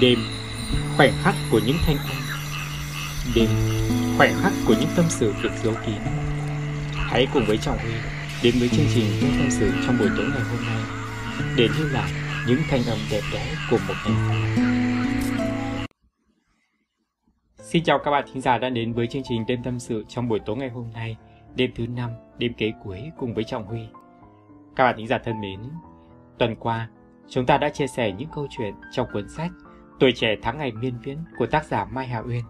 Đêm, khoảnh khắc của những thanh âm. Đêm, khoảnh khắc của những tâm sự được giấu kín. Hãy cùng với Trọng Huy đến với chương trình Đêm tâm sự trong buổi tối ngày hôm nay Để lưu lại những thanh âm đẹp đẽ của một ngày Xin chào các bạn thính giả đã đến với chương trình Đêm tâm sự trong buổi tối ngày hôm nay Đêm thứ năm, đêm kế cuối cùng với Trọng Huy. Các bạn thính giả thân mến Tuần qua, chúng ta đã chia sẻ những câu chuyện trong cuốn sách Tuổi trẻ tháng ngày miên viễn của tác giả Mai Hà Uyên.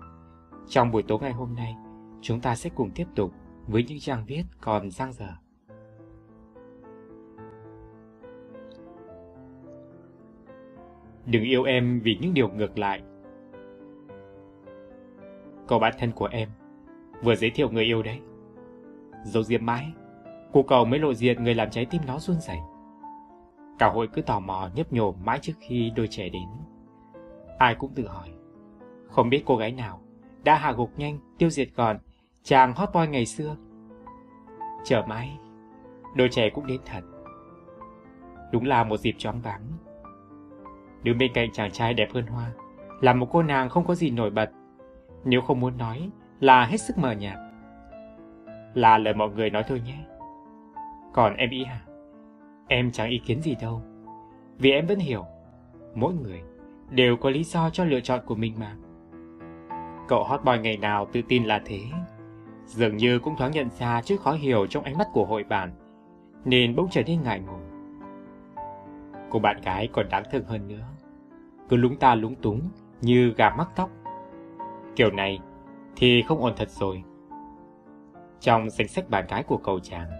Trong buổi tối ngày hôm nay, chúng ta sẽ cùng tiếp tục với những trang viết còn dang dở. Đừng yêu em vì những điều ngược lại. Cậu bạn thân của em vừa giới thiệu người yêu đấy. Dấu diệp mãi, cô cầu mới lộ diện người làm trái tim nó run rẩy. Cả hội cứ tò mò nhấp nhổ mãi trước khi đôi trẻ đến. Ai cũng tự hỏi, không biết cô gái nào đã hạ gục nhanh, tiêu diệt gọn chàng hot boy ngày xưa. Chờ mãi, đôi trẻ cũng đến thật. Đúng là một dịp choáng váng. Đứng bên cạnh chàng trai đẹp hơn hoa, là một cô nàng không có gì nổi bật. Nếu không muốn nói, là hết sức mờ nhạt. Là lời mọi người nói thôi nhé. Còn em ý hả? Em chẳng ý kiến gì đâu. Vì em vẫn hiểu, mỗi người đều có lý do cho lựa chọn của mình mà. Cậu hot boy ngày nào tự tin là thế. Dường như cũng thoáng nhận ra chút khó hiểu trong ánh mắt của hội bạn, nên bỗng trở nên ngại ngùng. Cô bạn gái còn đáng thương hơn nữa. Cứ lúng ta lúng túng như gà mắc tóc. Kiểu này thì không ổn thật rồi. Trong danh sách bạn gái của cậu chàng,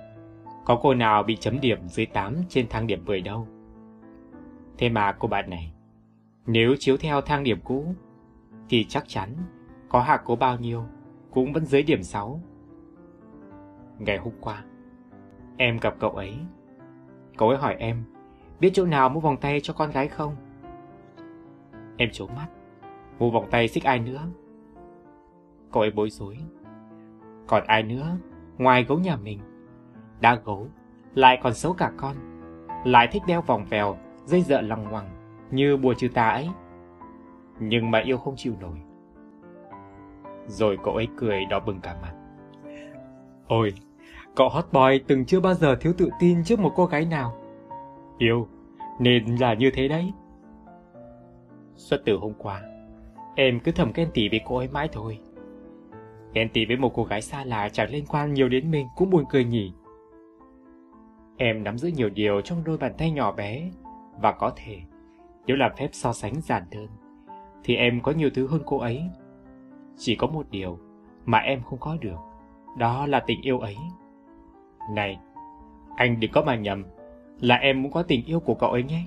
có cô nào bị chấm điểm dưới 8 trên thang điểm 10 đâu. Thế mà cô bạn này, nếu chiếu theo thang điểm cũ, thì chắc chắn có hạ cố bao nhiêu cũng vẫn dưới điểm 6. Ngày hôm qua, em gặp cậu ấy. Cậu ấy hỏi em, biết chỗ nào mua vòng tay cho con gái không? Em trốn mắt, mua vòng tay xích ai nữa? Cậu ấy bối rối. Còn ai nữa, ngoài gấu nhà mình? Đã gấu, lại còn xấu cả con. Lại thích đeo vòng vèo, dây dợ lằng ngoằng, như bùa trừ tà ấy. Nhưng mà yêu không chịu nổi. Rồi cậu ấy cười đỏ bừng cả mặt. Ôi, cậu hot boy từng chưa bao giờ thiếu tự tin trước một cô gái nào. Yêu, nên là như thế đấy. Xuất từ hôm qua, em cứ thầm ghen tỉ với cô ấy mãi thôi. Ghen tỉ với một cô gái xa lạ chẳng liên quan nhiều đến mình cũng buồn cười nhỉ. Em nắm giữ nhiều điều trong đôi bàn tay nhỏ bé và có thể nếu làm phép so sánh giản đơn thì em có nhiều thứ hơn cô ấy. Chỉ có một điều mà em không có được, đó là tình yêu ấy. Này, anh đừng có mà nhầm, là em muốn có tình yêu của cậu ấy nhé.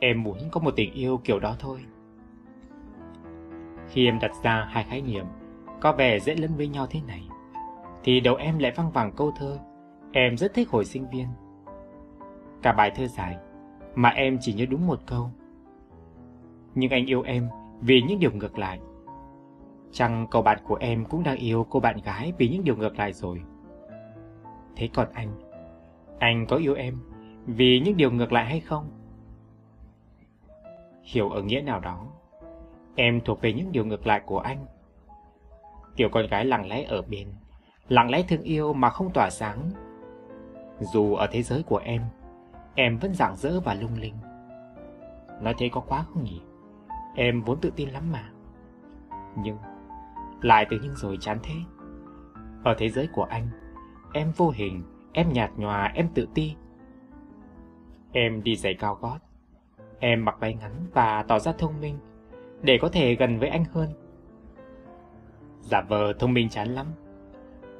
Em muốn có một tình yêu kiểu đó thôi. Khi em đặt ra hai khái niệm có vẻ dễ lẫn với nhau thế này, thì đầu em lại văng vẳng câu thơ Em rất thích hồi sinh viên. Cả bài thơ dài, mà em chỉ nhớ đúng một câu. Nhưng anh yêu em vì những điều ngược lại. Chăng cậu bạn của em cũng đang yêu cô bạn gái vì những điều ngược lại rồi. Thế còn anh, anh có yêu em vì những điều ngược lại hay không? Hiểu ở nghĩa nào đó, em thuộc về những điều ngược lại của anh. Kiểu con gái lặng lẽ ở bên, lặng lẽ thương yêu mà không tỏa sáng dù ở thế giới của em, em vẫn rạng rỡ và lung linh. Nói thế có quá không nhỉ? Em vốn tự tin lắm mà. Nhưng, lại tự nhiên rồi chán thế. Ở thế giới của anh, em vô hình, em nhạt nhòa, em tự ti. Em đi giày cao gót, em mặc váy ngắn và tỏ ra thông minh để có thể gần với anh hơn. Giả vờ thông minh chán lắm,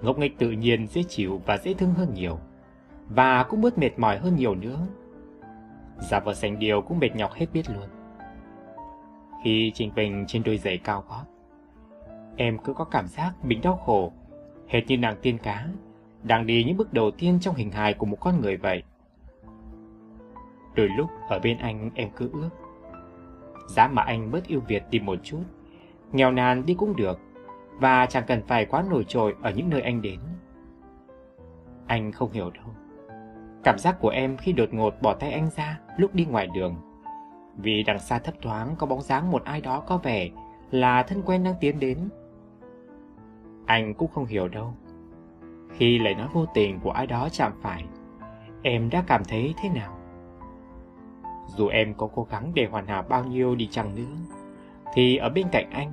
ngốc nghếch tự nhiên dễ chịu và dễ thương hơn nhiều và cũng bớt mệt mỏi hơn nhiều nữa. Giả vờ sành điều cũng mệt nhọc hết biết luôn. Khi trình bình trên đôi giày cao gót, em cứ có cảm giác mình đau khổ, hệt như nàng tiên cá, đang đi những bước đầu tiên trong hình hài của một con người vậy. Đôi lúc ở bên anh em cứ ước, giá mà anh bớt yêu Việt đi một chút, nghèo nàn đi cũng được, và chẳng cần phải quá nổi trội ở những nơi anh đến. Anh không hiểu đâu. Cảm giác của em khi đột ngột bỏ tay anh ra lúc đi ngoài đường Vì đằng xa thấp thoáng có bóng dáng một ai đó có vẻ là thân quen đang tiến đến. Anh cũng không hiểu đâu. Khi lời nói vô tình của ai đó chạm phải, em đã cảm thấy thế nào? Dù em có cố gắng để hoàn hảo bao nhiêu đi chăng nữa, thì ở bên cạnh anh,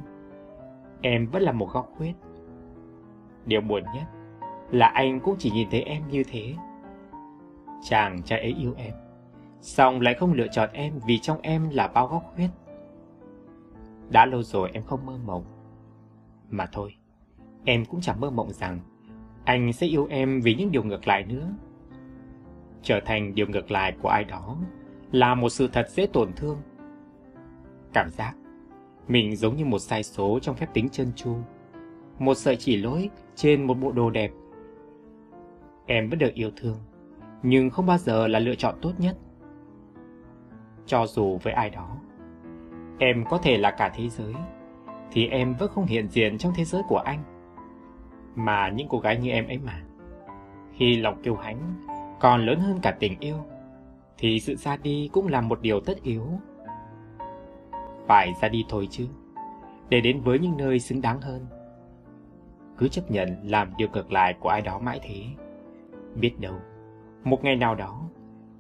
em vẫn là một góc khuyết. Điều buồn nhất là anh cũng chỉ nhìn thấy em như thế. Chàng trai ấy yêu em, xong lại không lựa chọn em vì trong em là bao góc khuyết. Đã lâu rồi em không mơ mộng. Mà thôi, em cũng chẳng mơ mộng rằng anh sẽ yêu em vì những điều ngược lại nữa. Trở thành điều ngược lại của ai đó là một sự thật dễ tổn thương. Cảm giác mình giống như một sai số trong phép tính chân chu, một sợi chỉ lỗi trên một bộ đồ đẹp. Em vẫn được yêu thương, nhưng không bao giờ là lựa chọn tốt nhất. Cho dù với ai đó, em có thể là cả thế giới, thì em vẫn không hiện diện trong thế giới của anh. Mà những cô gái như em ấy mà, khi lòng kiêu hãnh còn lớn hơn cả tình yêu, thì sự ra đi cũng là một điều tất yếu. Phải ra đi thôi chứ, để đến với những nơi xứng đáng hơn. Cứ chấp nhận làm điều ngược lại của ai đó mãi thế. Biết đâu, một ngày nào đó,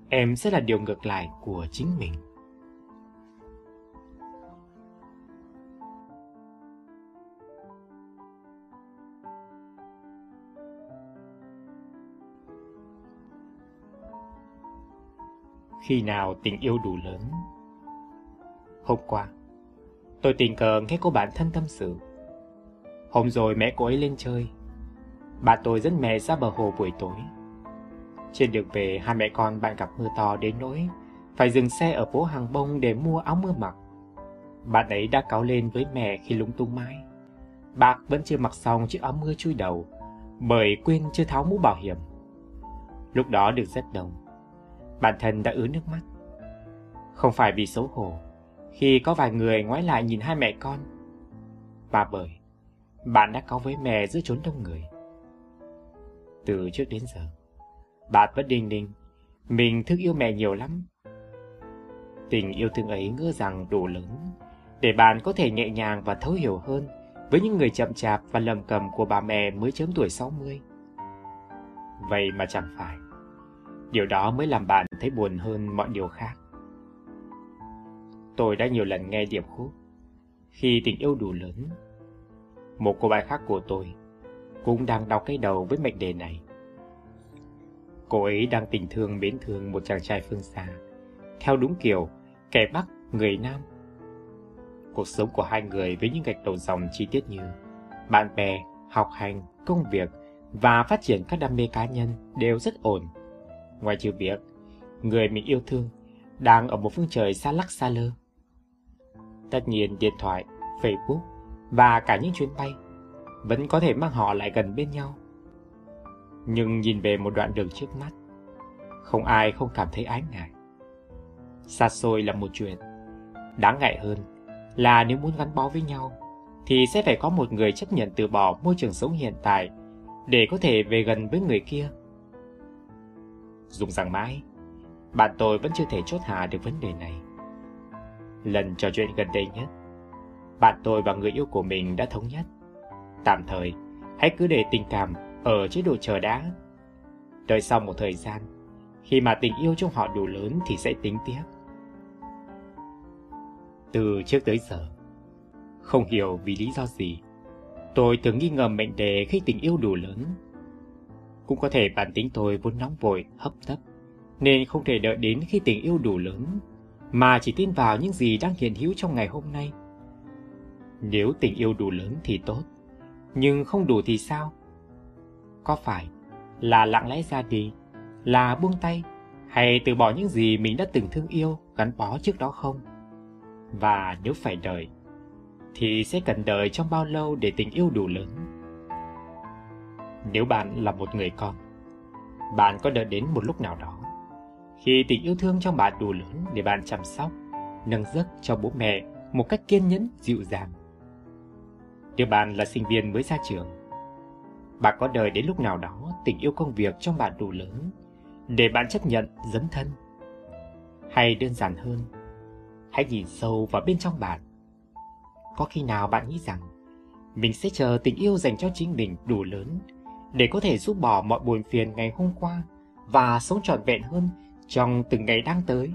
em sẽ là điều ngược lại của chính mình. khi nào tình yêu đủ lớn. Hôm qua, tôi tình cờ nghe cô bạn thân tâm sự. Hôm rồi mẹ cô ấy lên chơi. Bà tôi dẫn mẹ ra bờ hồ buổi tối. Trên đường về, hai mẹ con bạn gặp mưa to đến nỗi phải dừng xe ở phố hàng bông để mua áo mưa mặc. Bạn ấy đã cáo lên với mẹ khi lúng tung mãi. Bác vẫn chưa mặc xong chiếc áo mưa chui đầu bởi quên chưa tháo mũ bảo hiểm. Lúc đó được rất đông bản thân đã ứa nước mắt. Không phải vì xấu hổ, khi có vài người ngoái lại nhìn hai mẹ con, Và bởi bạn đã có với mẹ giữa chốn đông người. Từ trước đến giờ, bà vẫn đinh ninh, mình thương yêu mẹ nhiều lắm. Tình yêu thương ấy ngỡ rằng đủ lớn, để bạn có thể nhẹ nhàng và thấu hiểu hơn với những người chậm chạp và lầm cầm của bà mẹ mới chớm tuổi 60. Vậy mà chẳng phải. Điều đó mới làm bạn thấy buồn hơn mọi điều khác. Tôi đã nhiều lần nghe điệp khúc Khi tình yêu đủ lớn. Một cô bạn khác của tôi cũng đang đau cái đầu với mệnh đề này. Cô ấy đang tình thương mến thương một chàng trai phương xa, theo đúng kiểu kẻ Bắc, người Nam. Cuộc sống của hai người với những gạch đầu dòng chi tiết như bạn bè, học hành, công việc và phát triển các đam mê cá nhân đều rất ổn. Ngoài trừ việc người mình yêu thương đang ở một phương trời xa lắc xa lơ. Tất nhiên điện thoại, Facebook và cả những chuyến bay vẫn có thể mang họ lại gần bên nhau. Nhưng nhìn về một đoạn đường trước mắt, không ai không cảm thấy ái ngại. Xa xôi là một chuyện, đáng ngại hơn là nếu muốn gắn bó với nhau thì sẽ phải có một người chấp nhận từ bỏ môi trường sống hiện tại để có thể về gần với người kia. Dùng rằng mãi, bạn tôi vẫn chưa thể chốt hạ được vấn đề này. Lần trò chuyện gần đây nhất, bạn tôi và người yêu của mình đã thống nhất. Tạm thời, hãy cứ để tình cảm ở chế độ chờ đã. Đợi sau một thời gian, khi mà tình yêu trong họ đủ lớn thì sẽ tính tiếp. Từ trước tới giờ, không hiểu vì lý do gì, tôi thường nghi ngờ mệnh đề khi tình yêu đủ lớn. Cũng có thể bản tính tôi vốn nóng vội, hấp tấp, nên không thể đợi đến khi tình yêu đủ lớn, mà chỉ tin vào những gì đang hiện hữu trong ngày hôm nay. Nếu tình yêu đủ lớn thì tốt, nhưng không đủ thì sao? Có phải là lặng lẽ ra đi, là buông tay, hay từ bỏ những gì mình đã từng thương yêu gắn bó trước đó không? Và nếu phải đợi, thì sẽ cần đợi trong bao lâu để tình yêu đủ lớn? Nếu bạn là một người con, bạn có đợi đến một lúc nào đó khi tình yêu thương trong bạn đủ lớn để bạn chăm sóc, nâng giấc cho bố mẹ một cách kiên nhẫn, dịu dàng. Nếu bạn là sinh viên mới ra trường, bạn có đợi đến lúc nào đó tình yêu công việc trong bạn đủ lớn để bạn chấp nhận dấn thân. Hay đơn giản hơn, Hãy nhìn sâu vào bên trong bạn. Có khi nào bạn nghĩ rằng mình sẽ chờ tình yêu dành cho chính mình đủ lớn để có thể giúp bỏ mọi buồn phiền ngày hôm qua và sống trọn vẹn hơn trong từng ngày đang tới.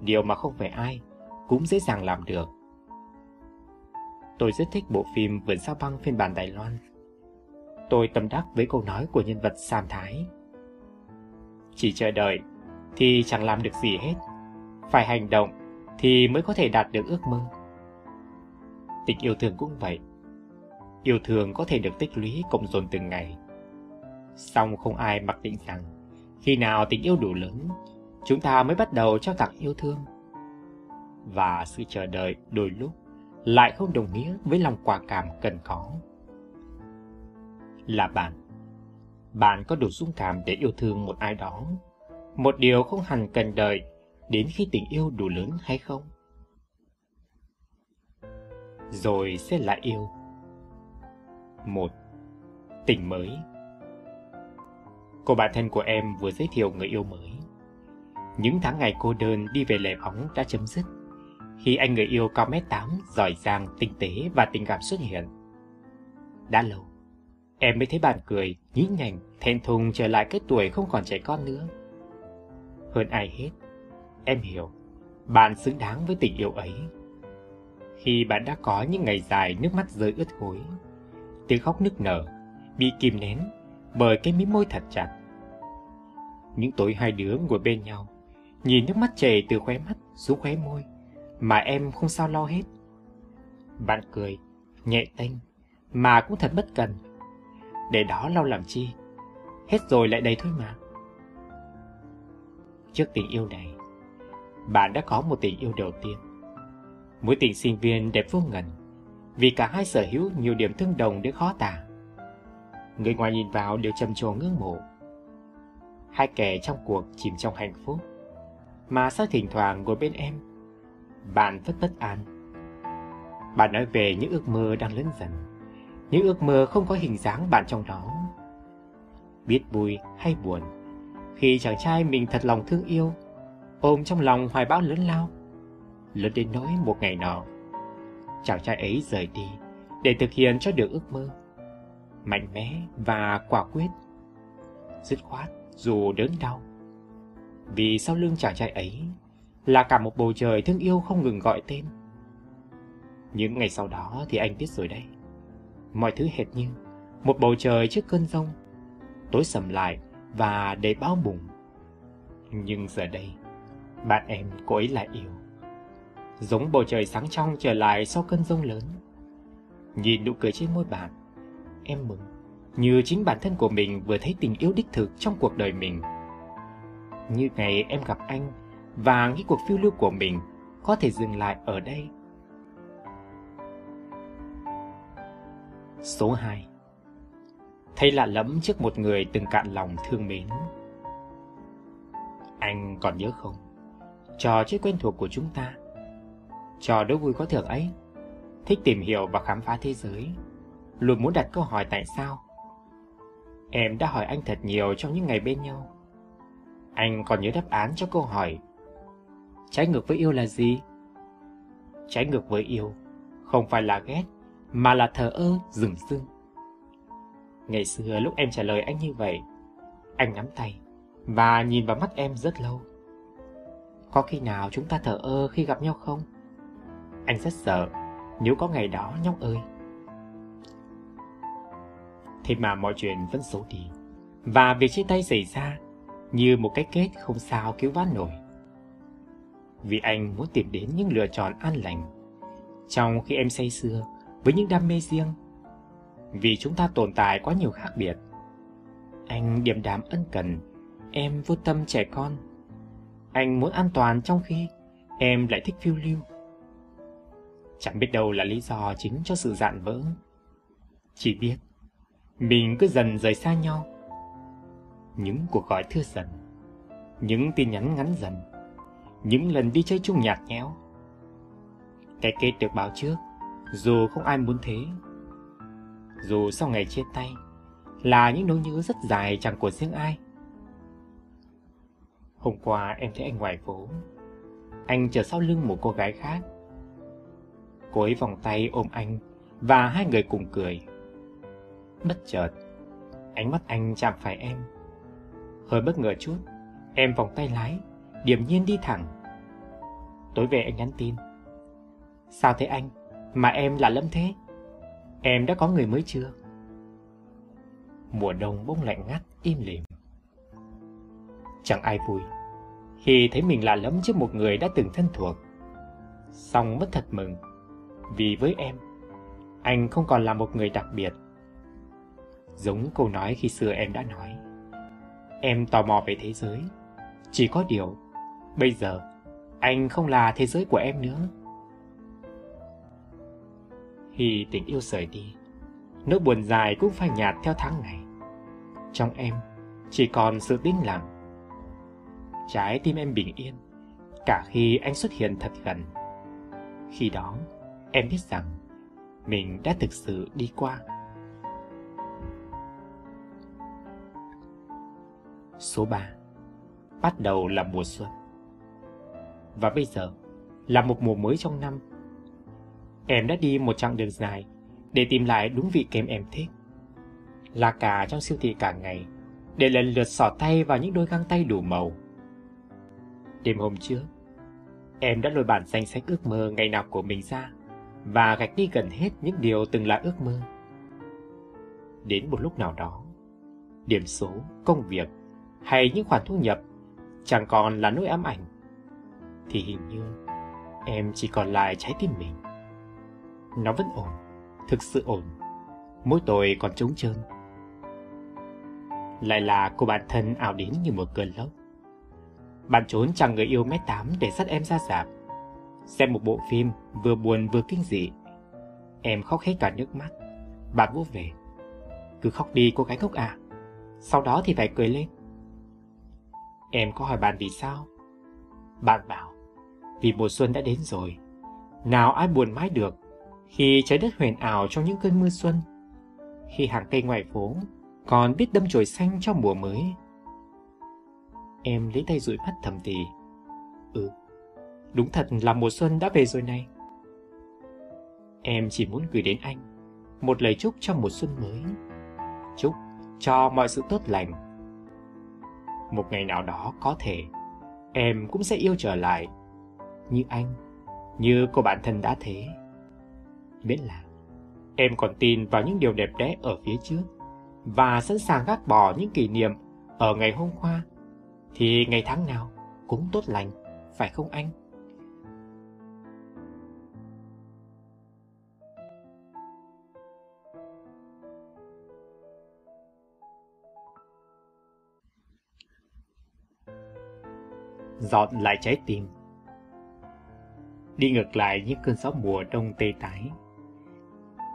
Điều mà không phải ai cũng dễ dàng làm được. Tôi rất thích bộ phim Vườn sao băng phiên bản Đài Loan. Tôi tâm đắc với câu nói của nhân vật Sam Thái. Chỉ chờ đợi thì chẳng làm được gì hết. Phải hành động thì mới có thể đạt được ước mơ. Tình yêu thương cũng vậy. Yêu thương có thể được tích lũy cộng dồn từng ngày. Song không ai mặc định rằng khi nào tình yêu đủ lớn, chúng ta mới bắt đầu trao tặng yêu thương. Và sự chờ đợi đôi lúc lại không đồng nghĩa với lòng quả cảm cần có. Là bạn, bạn có đủ dũng cảm để yêu thương một ai đó, một điều không hẳn cần đợi đến khi tình yêu đủ lớn hay không? Rồi sẽ lại yêu. Một, tình mới Cô bạn thân của em vừa giới thiệu người yêu mới. Những tháng ngày cô đơn đi về lề bóng đã chấm dứt khi anh người yêu cao mét tám, giỏi giang, tinh tế và tình cảm xuất hiện. Đã lâu, em mới thấy bạn cười, nhí nhảnh, thẹn thùng trở lại cái tuổi không còn trẻ con nữa. Hơn ai hết, em hiểu, bạn xứng đáng với tình yêu ấy. Khi bạn đã có những ngày dài nước mắt rơi ướt gối, tiếng khóc nức nở, bị kìm nén bởi cái mí môi thật chặt. Những tối hai đứa ngồi bên nhau, nhìn nước mắt chảy từ khóe mắt xuống khóe môi, mà em không sao lo hết. Bạn cười, nhẹ tênh, mà cũng thật bất cần. Để đó lau làm chi, hết rồi lại đầy thôi mà. Trước tình yêu này, bạn đã có một tình yêu đầu tiên. Mối tình sinh viên đẹp vô ngần, vì cả hai sở hữu nhiều điểm tương đồng đến khó tả. Người ngoài nhìn vào đều trầm trồ ngưỡng mộ. Hai kẻ trong cuộc chìm trong hạnh phúc, mà sao thỉnh thoảng ngồi bên em bạn rất bất an. Bạn nói về những ước mơ đang lớn dần, những ước mơ không có hình dáng bạn trong đó. Biết vui hay buồn, khi chàng trai mình thật lòng thương yêu, ôm trong lòng hoài bão lớn lao, lớn đến nỗi một ngày nọ, chàng trai ấy rời đi để thực hiện cho được ước mơ, mạnh mẽ và quả quyết, dứt khoát dù đớn đau. Vì sau lưng chàng trai ấy là cả một bầu trời thương yêu không ngừng gọi tên. Những ngày sau đó thì anh biết rồi đấy. Mọi thứ hệt như một bầu trời trước cơn rông, tối sầm lại và đầy bão bùng. Nhưng giờ đây, bạn em cô ấy lại yêu. Giống bầu trời sáng trong trở lại sau cơn rông lớn. Nhìn nụ cười trên môi bạn, em mừng, như chính bản thân của mình vừa thấy tình yêu đích thực trong cuộc đời mình. Như ngày em gặp anh và nghĩ cuộc phiêu lưu của mình có thể dừng lại ở đây. Số 2 Thấy lạ lẫm trước một người từng cạn lòng thương mến. Anh còn nhớ không? Trò chơi quen thuộc của chúng ta. Trò đố vui có thưởng ấy. Thích tìm hiểu và khám phá thế giới. Luôn muốn đặt câu hỏi tại sao. Em đã hỏi anh thật nhiều trong những ngày bên nhau. Anh còn nhớ đáp án cho câu hỏi Trái ngược với yêu là gì? Trái ngược với yêu không phải là ghét, mà là thờ ơ, dừng dưng. Ngày xưa lúc em trả lời anh như vậy, anh nắm tay và nhìn vào mắt em rất lâu. Có khi nào chúng ta thờ ơ khi gặp nhau không? Anh rất sợ nếu có ngày đó nhóc ơi. Thế mà mọi chuyện vẫn xấu đi và việc chia tay xảy ra như một cái kết không sao cứu vãn nổi vì anh muốn tìm đến những lựa chọn an lành. Trong khi em say sưa với những đam mê riêng, vì chúng ta tồn tại quá nhiều khác biệt. Anh điềm đạm ân cần, em vô tâm trẻ con. Anh muốn an toàn trong khi em lại thích phiêu lưu. Chẳng biết đâu là lý do chính cho sự dạn vỡ. Chỉ biết, mình cứ dần rời xa nhau. Những cuộc gọi thưa dần, những tin nhắn ngắn dần những lần đi chơi chung nhạt nhẽo. Cái kết được báo trước, dù không ai muốn thế. Dù sau ngày chia tay, là những nỗi nhớ rất dài chẳng của riêng ai. Hôm qua em thấy anh ngoài phố, anh chờ sau lưng một cô gái khác. Cô ấy vòng tay ôm anh và hai người cùng cười. Bất chợt, ánh mắt anh chạm phải em. Hơi bất ngờ chút, em vòng tay lái, điềm nhiên đi thẳng. Tối về anh nhắn tin. Sao thế anh, mà em lạ lẫm thế? Em đã có người mới chưa? Mùa đông bỗng lạnh ngắt, im lìm. Chẳng ai vui khi thấy mình lạ lẫm trước một người đã từng thân thuộc. Xong mất thật mừng, vì với em, anh không còn là một người đặc biệt. Giống câu nói khi xưa em đã nói. Em tò mò về thế giới. Chỉ có điều, bây giờ, anh không là thế giới của em nữa. Khi tình yêu rời đi, nỗi buồn dài cũng phai nhạt theo tháng ngày. Trong em, chỉ còn sự tĩnh lặng. Trái tim em bình yên, cả khi anh xuất hiện thật gần. Khi đó, em biết rằng mình đã thực sự đi qua. Số 3 Bắt đầu là mùa xuân Và bây giờ là một mùa mới trong năm. Em đã đi một chặng đường dài để tìm lại đúng vị kem em thích. Là cả trong siêu thị cả ngày để lần lượt sỏ tay vào những đôi găng tay đủ màu. Đêm hôm trước, em đã lôi bản danh sách ước mơ ngày nào của mình ra và gạch đi gần hết những điều từng là ước mơ. Đến một lúc nào đó, điểm số, công việc hay những khoản thu nhập chẳng còn là nỗi ám ảnh, thì hình như em chỉ còn lại trái tim mình. Nó vẫn ổn, thực sự ổn, mỗi tội còn trống trơn. Lại là cô bạn thân ảo đến như một cơn lốc. Bạn trốn chẳng người yêu mét tám để dắt em ra dạp. Xem một bộ phim vừa buồn vừa kinh dị. Em khóc hết cả nước mắt. Bạn vô về. Cứ khóc đi cô gái ngốc à. Sau đó thì phải cười lên. Em có hỏi bạn vì sao? Bạn bảo, vì mùa xuân đã đến rồi. Nào ai buồn mãi được khi trái đất huyền ảo trong những cơn mưa xuân. Khi hàng cây ngoài phố còn biết đâm chồi xanh trong mùa mới. Em lấy tay dụi mắt thầm thì. Ừ, đúng thật là mùa xuân đã về rồi này. Em chỉ muốn gửi đến anh một lời chúc cho mùa xuân mới. Chúc cho mọi sự tốt lành. Một ngày nào đó có thể em cũng sẽ yêu trở lại như anh, như cô bạn thân đã thế. Miễn là em còn tin vào những điều đẹp đẽ ở phía trước và sẵn sàng gác bỏ những kỷ niệm ở ngày hôm qua thì ngày tháng nào cũng tốt lành, phải không anh? Dọn lại trái tim Đi ngược lại những cơn gió mùa đông tê tái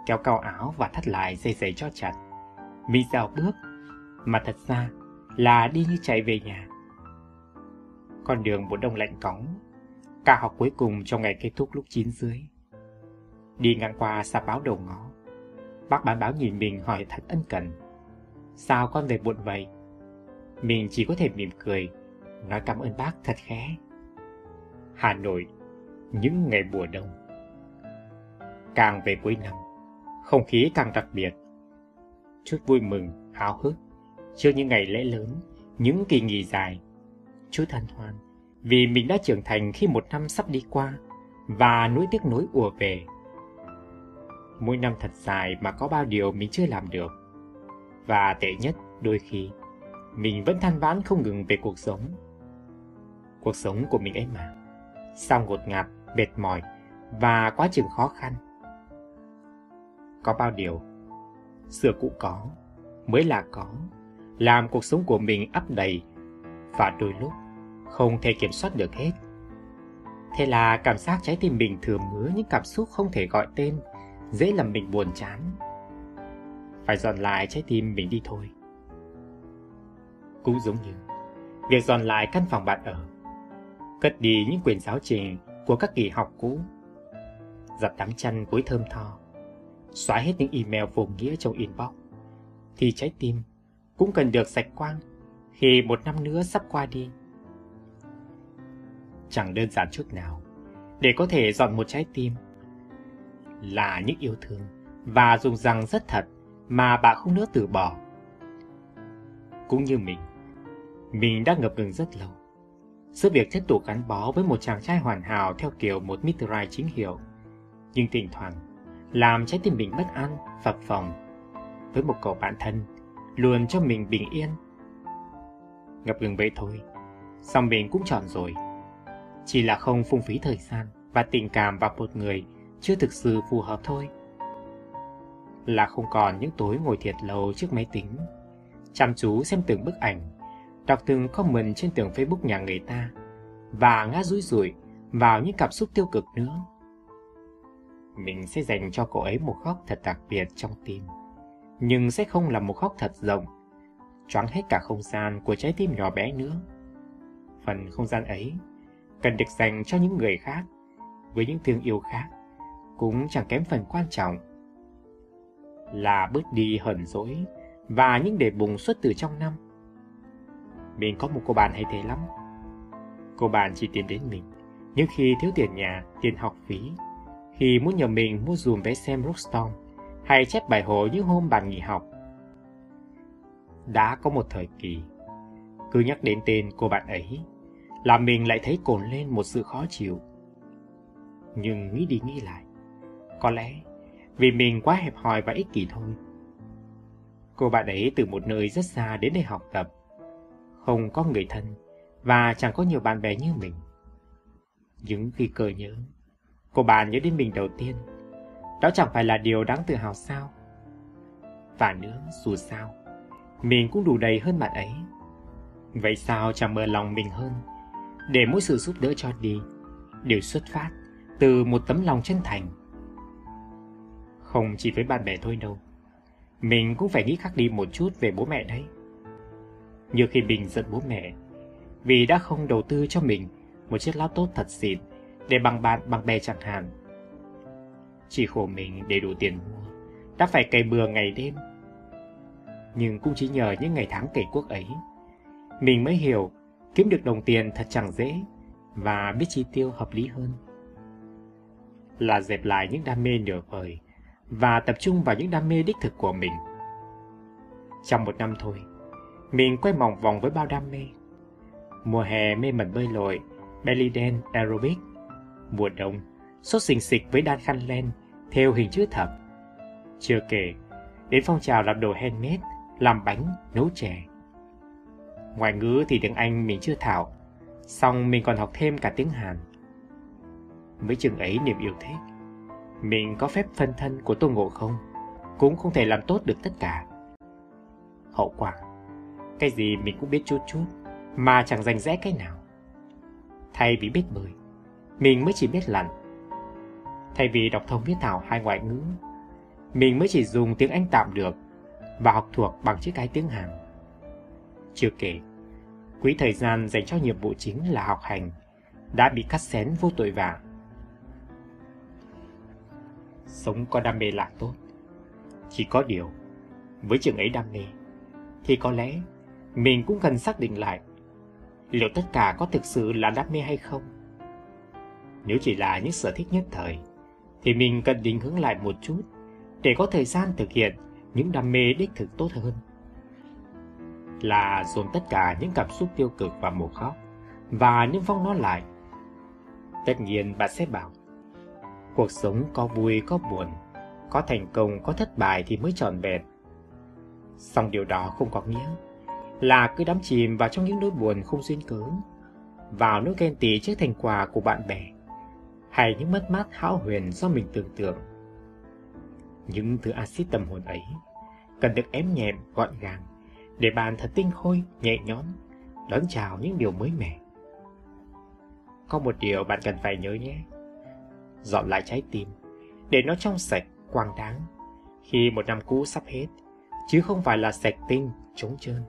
Kéo cao áo và thắt lại dây giày cho chặt Mi dạo bước Mà thật ra là đi như chạy về nhà con đường mùa đông lạnh cóng. Cả học cuối cùng trong ngày kết thúc lúc 9 dưới. Đi ngang qua xa báo đầu ngõ. Bác bán báo nhìn mình hỏi thật ân cần. Sao con về muộn vậy? Mình chỉ có thể mỉm cười, nói cảm ơn bác thật khẽ. Hà Nội, những ngày mùa đông. Càng về cuối năm, không khí càng đặc biệt. Chút vui mừng, háo hức, trước những ngày lễ lớn, những kỳ nghỉ dài, chút hân hoan vì mình đã trưởng thành khi một năm sắp đi qua và nỗi tiếc nối ùa về. Mỗi năm thật dài mà có bao điều mình chưa làm được. Và tệ nhất đôi khi, mình vẫn than vãn không ngừng về cuộc sống. Cuộc sống của mình ấy mà, sao ngột ngạt, mệt mỏi và quá chừng khó khăn. Có bao điều, xưa cũ có, mới là có, làm cuộc sống của mình ấp đầy và đôi lúc không thể kiểm soát được hết. Thế là cảm giác trái tim mình thừa mứa những cảm xúc không thể gọi tên, dễ làm mình buồn chán. Phải dọn lại trái tim mình đi thôi. Cũng giống như việc dọn lại căn phòng bạn ở, cất đi những quyền giáo trình của các kỳ học cũ, giặt đám chăn cuối thơm tho, xóa hết những email vô nghĩa trong inbox, thì trái tim cũng cần được sạch quang khi một năm nữa sắp qua đi. chẳng đơn giản chút nào để có thể dọn một trái tim. Là những yêu thương và dùng rằng rất thật mà bạn không nỡ từ bỏ. Cũng như mình, mình đã ngập ngừng rất lâu. Giữa việc tiếp tục gắn bó với một chàng trai hoàn hảo theo kiểu một Mr. Chính hiệu, nhưng thỉnh thoảng làm trái tim mình bất an, phập phồng với một cậu bạn thân luôn cho mình bình yên. Ngập ngừng vậy thôi, xong mình cũng chọn rồi. Chỉ là không phung phí thời gian và tình cảm vào một người chưa thực sự phù hợp thôi. Là không còn những tối ngồi thiệt lâu trước máy tính, chăm chú xem từng bức ảnh, đọc từng comment trên tường Facebook nhà người ta và ngã rủi rủi vào những cảm xúc tiêu cực nữa. Mình sẽ dành cho cậu ấy một góc thật đặc biệt trong tim, nhưng sẽ không là một góc thật rộng, choáng hết cả không gian của trái tim nhỏ bé nữa. Phần không gian ấy cần được dành cho những người khác, với những thương yêu khác, cũng chẳng kém phần quan trọng. Là bớt đi hờn dỗi và những đề bùng xuất từ trong năm. Mình có một cô bạn hay thế lắm. Cô bạn chỉ tìm đến mình, những khi thiếu tiền nhà, tiền học phí, khi muốn nhờ mình mua dùm vé xem Rockstorm, hay chép bài hộ những hôm bạn nghỉ học. Đã có một thời kỳ, cứ nhắc đến tên cô bạn ấy là mình lại thấy cồn lên một sự khó chịu. Nhưng nghĩ đi nghĩ lại, có lẽ vì mình quá hẹp hòi và ích kỷ thôi. Cô bạn ấy từ một nơi rất xa đến đây học tập, không có người thân và chẳng có nhiều bạn bè như mình. những khi cờ nhớ, cô bạn nhớ đến mình đầu tiên, đó chẳng phải là điều đáng tự hào sao? Và nữa, dù sao, mình cũng đủ đầy hơn bạn ấy. Vậy sao chẳng mở lòng mình hơn để mỗi sự giúp đỡ cho đi đều xuất phát từ một tấm lòng chân thành. Không chỉ với bạn bè thôi đâu, mình cũng phải nghĩ khác đi một chút về bố mẹ đấy. Như khi mình giận bố mẹ, vì đã không đầu tư cho mình một chiếc laptop thật xịn để bằng bạn bằng bè chẳng hạn. Chỉ khổ mình để đủ tiền mua, đã phải cày bừa ngày đêm. Nhưng cũng chỉ nhờ những ngày tháng cày quốc ấy, mình mới hiểu Kiếm được đồng tiền thật chẳng dễ và biết chi tiêu hợp lý hơn. Là dẹp lại những đam mê nửa vời và tập trung vào những đam mê đích thực của mình. Trong một năm thôi, mình quay mòng vòng với bao đam mê. Mùa hè mê mẩn bơi lội, belly dance aerobic. Mùa đông, sốt xình xịch với đan khăn len theo hình chữ thập. Chưa kể, đến phong trào làm đồ handmade, làm bánh, nấu chè. Ngoại ngữ thì tiếng Anh mình chưa thạo, xong mình còn học thêm cả tiếng Hàn. Với chừng ấy niềm yêu thích, mình có phép phân thân của Tô Ngộ không, cũng không thể làm tốt được tất cả. Hậu quả, cái gì mình cũng biết chút chút, mà chẳng rành rẽ cái nào. Thay vì biết bơi, mình mới chỉ biết lặn. Thay vì đọc thông viết thảo hai ngoại ngữ, mình mới chỉ dùng tiếng Anh tạm được và học thuộc bằng chiếc cái tiếng Hàn. Chưa kể, quỹ thời gian dành cho nhiệm vụ chính là học hành đã bị cắt xén vô tội vạ. Sống có đam mê là tốt. Chỉ có điều, với trường ấy đam mê, thì có lẽ mình cũng cần xác định lại liệu tất cả có thực sự là đam mê hay không. Nếu chỉ là những sở thích nhất thời, thì mình cần định hướng lại một chút để có thời gian thực hiện những đam mê đích thực tốt hơn là dồn tất cả những cảm xúc tiêu cực vào một góc và niêm phong nó lại. Tất nhiên bạn sẽ bảo, cuộc sống có vui có buồn, có thành công có thất bại thì mới tròn vẹn. Song điều đó không có nghĩa là cứ đắm chìm vào trong những nỗi buồn không duyên cớ, vào nỗi ghen tị trước thành quả của bạn bè, hay những mất mát hão huyền do mình tưởng tượng. Những thứ axit tâm hồn ấy cần được ém nhẹm gọn gàng để bạn thật tinh khôi, nhẹ nhõm, đón chào những điều mới mẻ. Có một điều bạn cần phải nhớ nhé. Dọn lại trái tim, để nó trong sạch, quang đáng, khi một năm cũ sắp hết, chứ không phải là sạch tinh, trống trơn.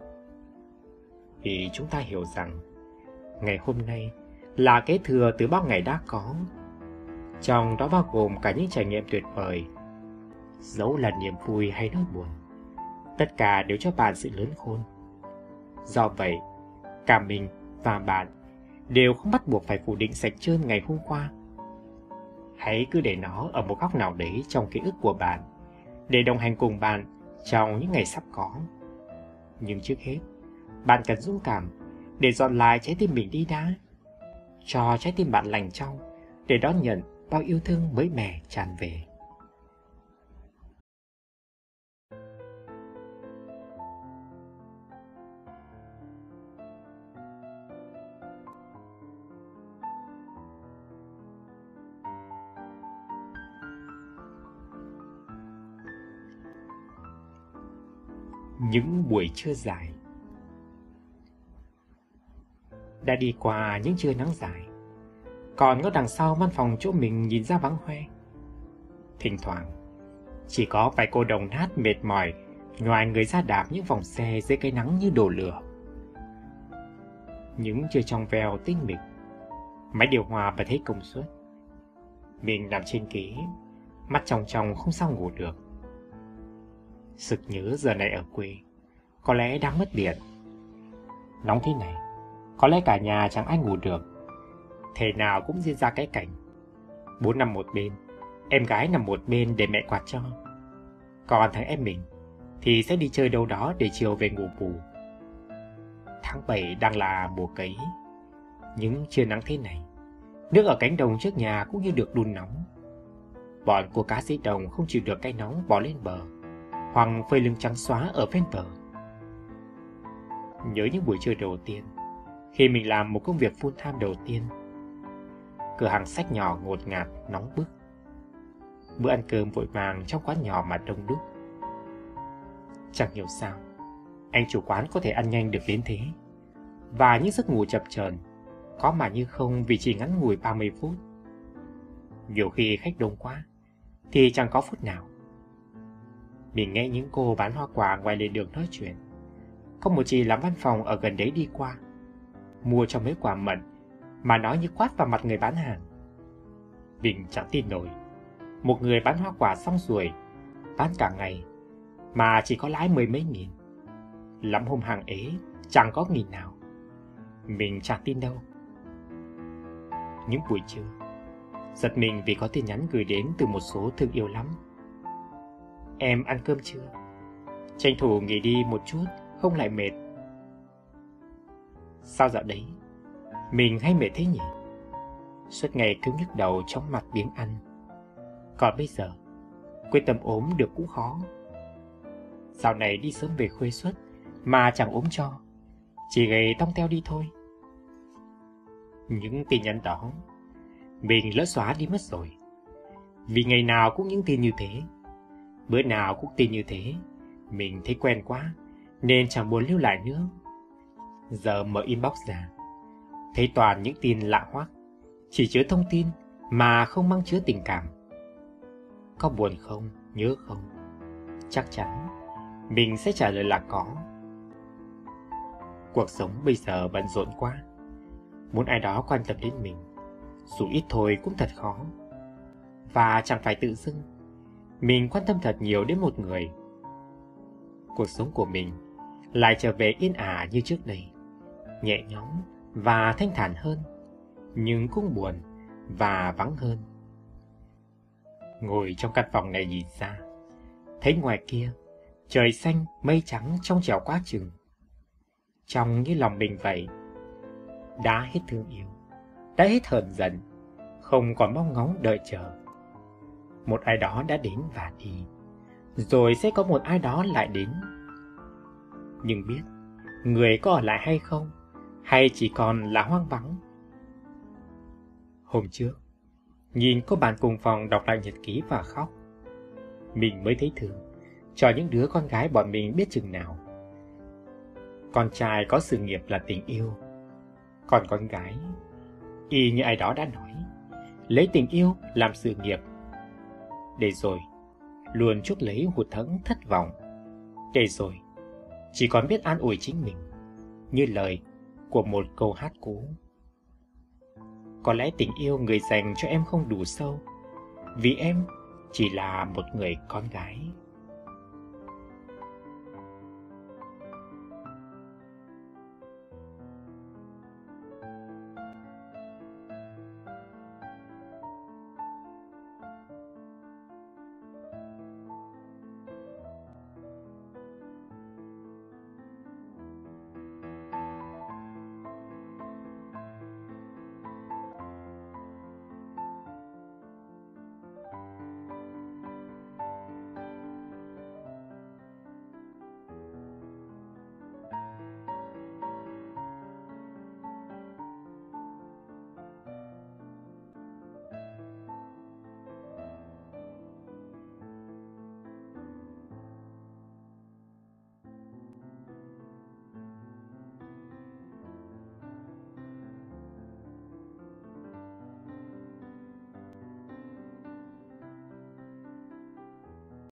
Vì chúng ta hiểu rằng, ngày hôm nay là kế thừa từ bao ngày đã có. Trong đó bao gồm cả những trải nghiệm tuyệt vời, dẫu là niềm vui hay nỗi buồn tất cả đều cho bạn sự lớn khôn. Do vậy, cả mình và bạn đều không bắt buộc phải phủ định sạch trơn ngày hôm qua. Hãy cứ để nó ở một góc nào đấy trong ký ức của bạn, để đồng hành cùng bạn trong những ngày sắp có. Nhưng trước hết, bạn cần dũng cảm để dọn lại trái tim mình đi đã. Cho trái tim bạn lành trong để đón nhận bao yêu thương mới mẻ tràn về. những buổi trưa dài đã đi qua những trưa nắng dài còn ngó đằng sau văn phòng chỗ mình nhìn ra vắng hoe. Thỉnh thoảng, chỉ có vài cô đồng nát mệt mỏi ngoài người ra đạp những vòng xe dưới cái nắng như đổ lửa. Những trưa trong veo tinh mịch máy điều hòa bật hết công suất. Mình nằm trên ghế, mắt trong trong không sao ngủ được. Sực nhớ giờ này ở quê, Có lẽ đang mất điện. Nóng thế này, Có lẽ cả nhà chẳng ai ngủ được thể nào cũng diễn ra cái cảnh Bố nằm một bên Em gái nằm một bên để mẹ quạt cho Còn thằng em mình Thì sẽ đi chơi đâu đó để chiều về ngủ bù Tháng 7 đang là mùa cấy Những trưa nắng thế này Nước ở cánh đồng trước nhà cũng như được đun nóng Bọn của cá sĩ đồng không chịu được cái nóng bỏ lên bờ hoặc phơi lưng trắng xóa ở ven bờ. Nhớ những buổi trưa đầu tiên, khi mình làm một công việc full time đầu tiên. Cửa hàng sách nhỏ ngột ngạt, nóng bức. Bữa ăn cơm vội vàng trong quán nhỏ mà đông đúc. Chẳng hiểu sao, anh chủ quán có thể ăn nhanh được đến thế. Và những giấc ngủ chập chờn có mà như không vì chỉ ngắn ngủi 30 phút. Nhiều khi khách đông quá, thì chẳng có phút nào mình nghe những cô bán hoa quả ngoài lề đường nói chuyện. Có một chị làm văn phòng ở gần đấy đi qua. Mua cho mấy quả mận, mà nói như quát vào mặt người bán hàng. Mình chẳng tin nổi. Một người bán hoa quả xong xuôi, bán cả ngày, mà chỉ có lãi mười mấy nghìn. Lắm hôm hàng ế, chẳng có nghìn nào. Mình chẳng tin đâu. Những buổi trưa, giật mình vì có tin nhắn gửi đến từ một số thương yêu lắm Em ăn cơm chưa? Tranh thủ nghỉ đi một chút, không lại mệt. Sao dạo đấy? Mình hay mệt thế nhỉ? Suốt ngày cứ nhức đầu chóng mặt biếng ăn. Còn bây giờ, quê tâm ốm được cũng khó. Dạo này đi sớm về khuya suốt, mà chẳng ốm cho. Chỉ gầy tông teo đi thôi. Những tin nhắn đó, mình lỡ xóa đi mất rồi. Vì ngày nào cũng những tin như thế. Bữa nào cũng tin như thế, mình thấy quen quá, nên chẳng muốn lưu lại nữa. Giờ mở inbox ra, thấy toàn những tin lạ hoắc, chỉ chứa thông tin mà không mang chứa tình cảm. Có buồn không, nhớ không? Chắc chắn, mình sẽ trả lời là có. Cuộc sống bây giờ bận rộn quá, muốn ai đó quan tâm đến mình, dù ít thôi cũng thật khó. Và chẳng phải tự dưng mình quan tâm thật nhiều đến một người. Cuộc sống của mình lại trở về yên ả như trước đây, nhẹ nhõm và thanh thản hơn, nhưng cũng buồn và vắng hơn. Ngồi trong căn phòng này nhìn ra, thấy ngoài kia, trời xanh, mây trắng trong trẻo quá chừng. Trong như lòng mình vậy, đã hết thương yêu, đã hết hờn giận, không còn mong ngóng đợi chờ một ai đó đã đến và đi, rồi sẽ có một ai đó lại đến. Nhưng biết, người có ở lại hay không, hay chỉ còn là hoang vắng. Hôm trước, nhìn cô bạn cùng phòng đọc lại nhật ký và khóc. Mình mới thấy thương, cho những đứa con gái bọn mình biết chừng nào. Con trai có sự nghiệp là tình yêu, còn con gái, y như ai đó đã nói, lấy tình yêu làm sự nghiệp để rồi luôn chuốc lấy hụt hẫng thất vọng. Để rồi chỉ còn biết an ủi chính mình như lời của một câu hát cũ. Có lẽ tình yêu người dành cho em không đủ sâu, vì em chỉ là một người con gái.